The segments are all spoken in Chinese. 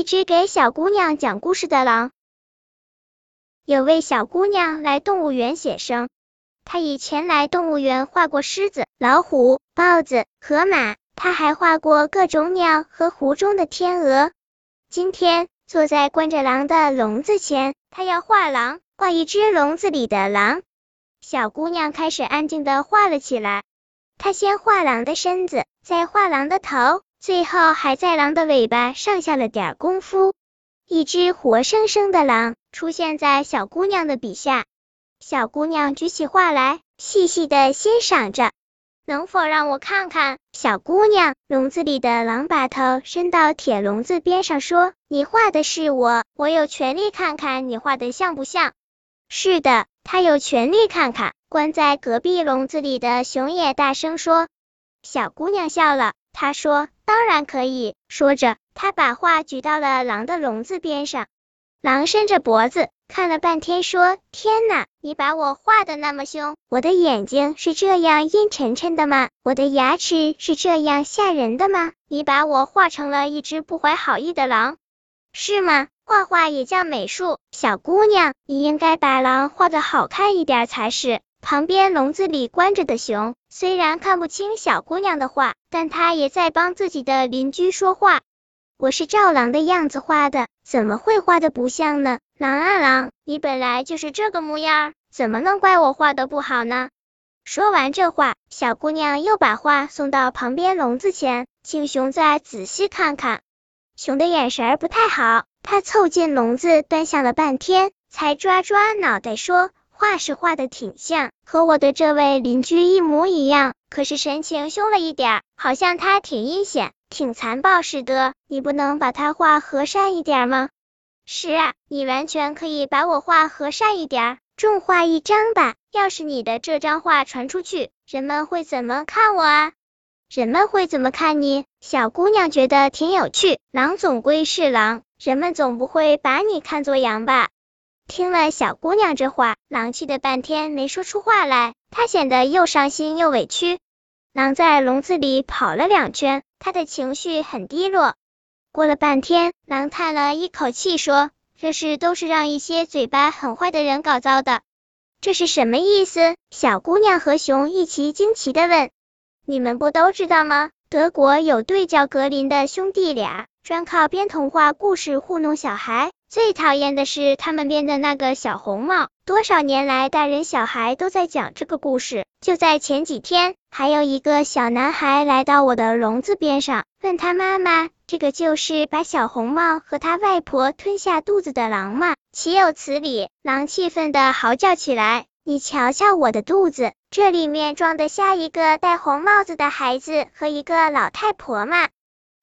一只给小姑娘讲故事的狼。有位小姑娘来动物园写生，她以前来动物园画过狮子、老虎、豹子、河马，她还画过各种鸟和湖中的天鹅。今天坐在关着狼的笼子前，她要画狼，画一只笼子里的狼。小姑娘开始安静的画了起来，她先画狼的身子，再画狼的头。最后还在狼的尾巴上下了点功夫，一只活生生的狼出现在小姑娘的笔下。小姑娘举起画来，细细的欣赏着。能否让我看看？小姑娘，笼子里的狼把头伸到铁笼子边上，说：“你画的是我，我有权利看看你画的像不像？”是的，他有权利看看。关在隔壁笼子里的熊也大声说。小姑娘笑了，他说。当然可以，说着，他把画举到了狼的笼子边上。狼伸着脖子看了半天，说：“天哪，你把我画的那么凶！我的眼睛是这样阴沉沉的吗？我的牙齿是这样吓人的吗？你把我画成了一只不怀好意的狼，是吗？画画也叫美术，小姑娘，你应该把狼画的好看一点才是。”旁边笼子里关着的熊，虽然看不清小姑娘的话，但她也在帮自己的邻居说话。我是照狼的样子画的，怎么会画的不像呢？狼啊狼，你本来就是这个模样，怎么能怪我画的不好呢？说完这话，小姑娘又把画送到旁边笼子前，请熊再仔细看看。熊的眼神不太好，它凑近笼子端详了半天，才抓抓脑袋说。画是画的挺像，和我的这位邻居一模一样，可是神情凶了一点，好像他挺阴险、挺残暴似的。你不能把他画和善一点吗？是啊，你完全可以把我画和善一点，重画一张吧。要是你的这张画传出去，人们会怎么看我啊？人们会怎么看你？小姑娘觉得挺有趣，狼总归是狼，人们总不会把你看作羊吧？听了小姑娘这话，狼气的半天没说出话来，他显得又伤心又委屈。狼在笼子里跑了两圈，他的情绪很低落。过了半天，狼叹了一口气说：“这事都是让一些嘴巴很坏的人搞糟的。”这是什么意思？小姑娘和熊一齐惊奇的问：“你们不都知道吗？德国有对叫格林的兄弟俩，专靠编童话故事糊弄小孩。”最讨厌的是他们编的那个小红帽，多少年来大人小孩都在讲这个故事。就在前几天，还有一个小男孩来到我的笼子边上，问他妈妈：“这个就是把小红帽和他外婆吞下肚子的狼吗？”岂有此理！狼气愤的嚎叫起来：“你瞧瞧我的肚子，这里面装得下一个戴红帽子的孩子和一个老太婆吗？”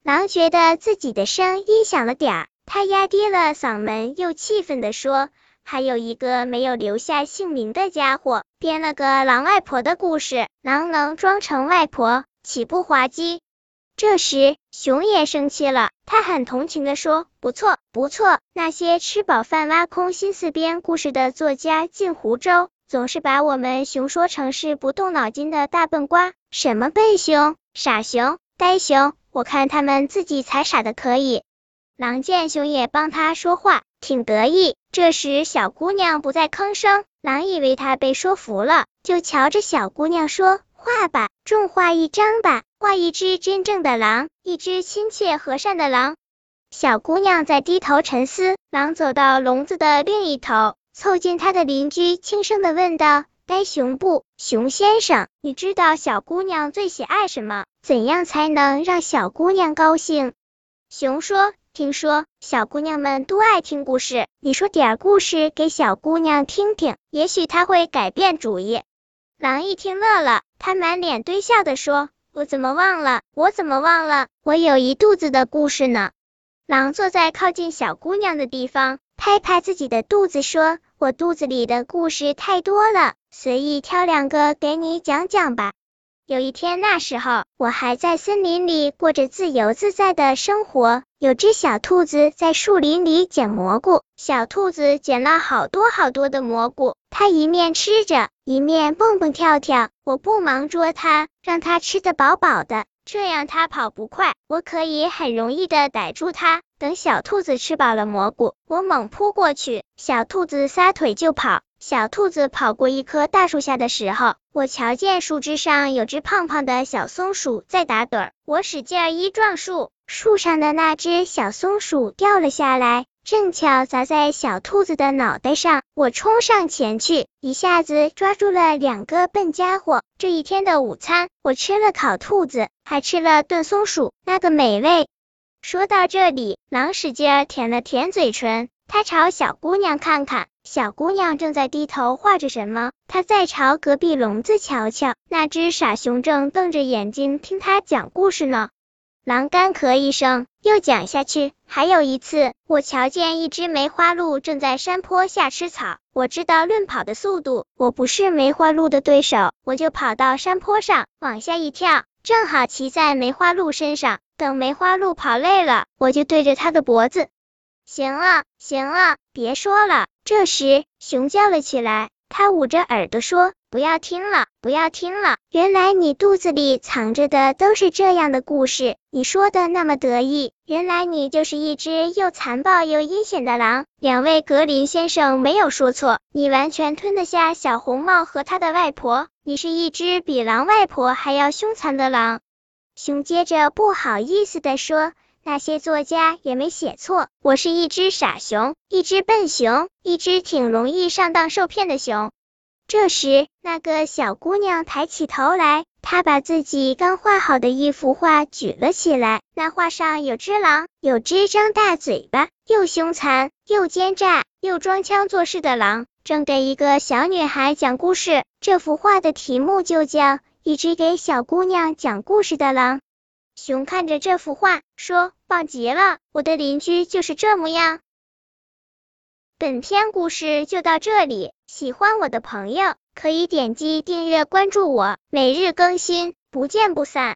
狼觉得自己的声音小了点儿。他压低了嗓门，又气愤地说：“还有一个没有留下姓名的家伙，编了个狼外婆的故事。狼能装成外婆，岂不滑稽？”这时，熊也生气了，他很同情地说：“不错，不错，那些吃饱饭挖空心思编故事的作家进湖州，总是把我们熊说成是不动脑筋的大笨瓜，什么笨熊、傻熊、呆熊，我看他们自己才傻的可以。”狼见熊也帮他说话，挺得意。这时小姑娘不再吭声，狼以为她被说服了，就瞧着小姑娘说：“画吧，重画一张吧，画一只真正的狼，一只亲切和善的狼。”小姑娘在低头沉思。狼走到笼子的另一头，凑近他的邻居，轻声的问道：“该熊不？熊先生，你知道小姑娘最喜爱什么？怎样才能让小姑娘高兴？”熊说。听说小姑娘们都爱听故事，你说点故事给小姑娘听听，也许她会改变主意。狼一听乐了，他满脸堆笑的说：“我怎么忘了？我怎么忘了？我有一肚子的故事呢。”狼坐在靠近小姑娘的地方，拍拍自己的肚子说：“我肚子里的故事太多了，随意挑两个给你讲讲吧。”有一天，那时候我还在森林里过着自由自在的生活。有只小兔子在树林里捡蘑菇，小兔子捡了好多好多的蘑菇，它一面吃着，一面蹦蹦跳跳。我不忙捉它，让它吃得饱饱的，这样它跑不快，我可以很容易的逮住它，等小兔子吃饱了蘑菇，我猛扑过去，小兔子撒腿就跑。小兔子跑过一棵大树下的时候，我瞧见树枝上有只胖胖的小松鼠在打盹儿。我使劲一撞树，树上的那只小松鼠掉了下来，正巧砸在小兔子的脑袋上。我冲上前去，一下子抓住了两个笨家伙。这一天的午餐，我吃了烤兔子，还吃了炖松鼠，那个美味。说到这里，狼使劲舔了舔嘴唇，他朝小姑娘看看，小姑娘正在低头画着什么，她再朝隔壁笼子瞧瞧，那只傻熊正瞪着眼睛听她讲故事呢。狼干咳一声，又讲下去。还有一次，我瞧见一只梅花鹿正在山坡下吃草，我知道论跑的速度，我不是梅花鹿的对手，我就跑到山坡上，往下一跳，正好骑在梅花鹿身上。等梅花鹿跑累了，我就对着它的脖子。行了，行了，别说了。这时，熊叫了起来，它捂着耳朵说：“不要听了，不要听了。原来你肚子里藏着的都是这样的故事。你说的那么得意，原来你就是一只又残暴又阴险的狼。两位格林先生没有说错，你完全吞得下小红帽和他的外婆。你是一只比狼外婆还要凶残的狼。”熊接着不好意思的说：“那些作家也没写错，我是一只傻熊，一只笨熊，一只挺容易上当受骗的熊。”这时，那个小姑娘抬起头来，她把自己刚画好的一幅画举了起来。那画上有只狼，有只张大嘴巴、又凶残又奸诈又装腔作势的狼，正给一个小女孩讲故事。这幅画的题目就叫。一只给小姑娘讲故事的狼。熊看着这幅画，说：“棒极了，我的邻居就是这模样。”本篇故事就到这里，喜欢我的朋友可以点击订阅关注我，每日更新，不见不散。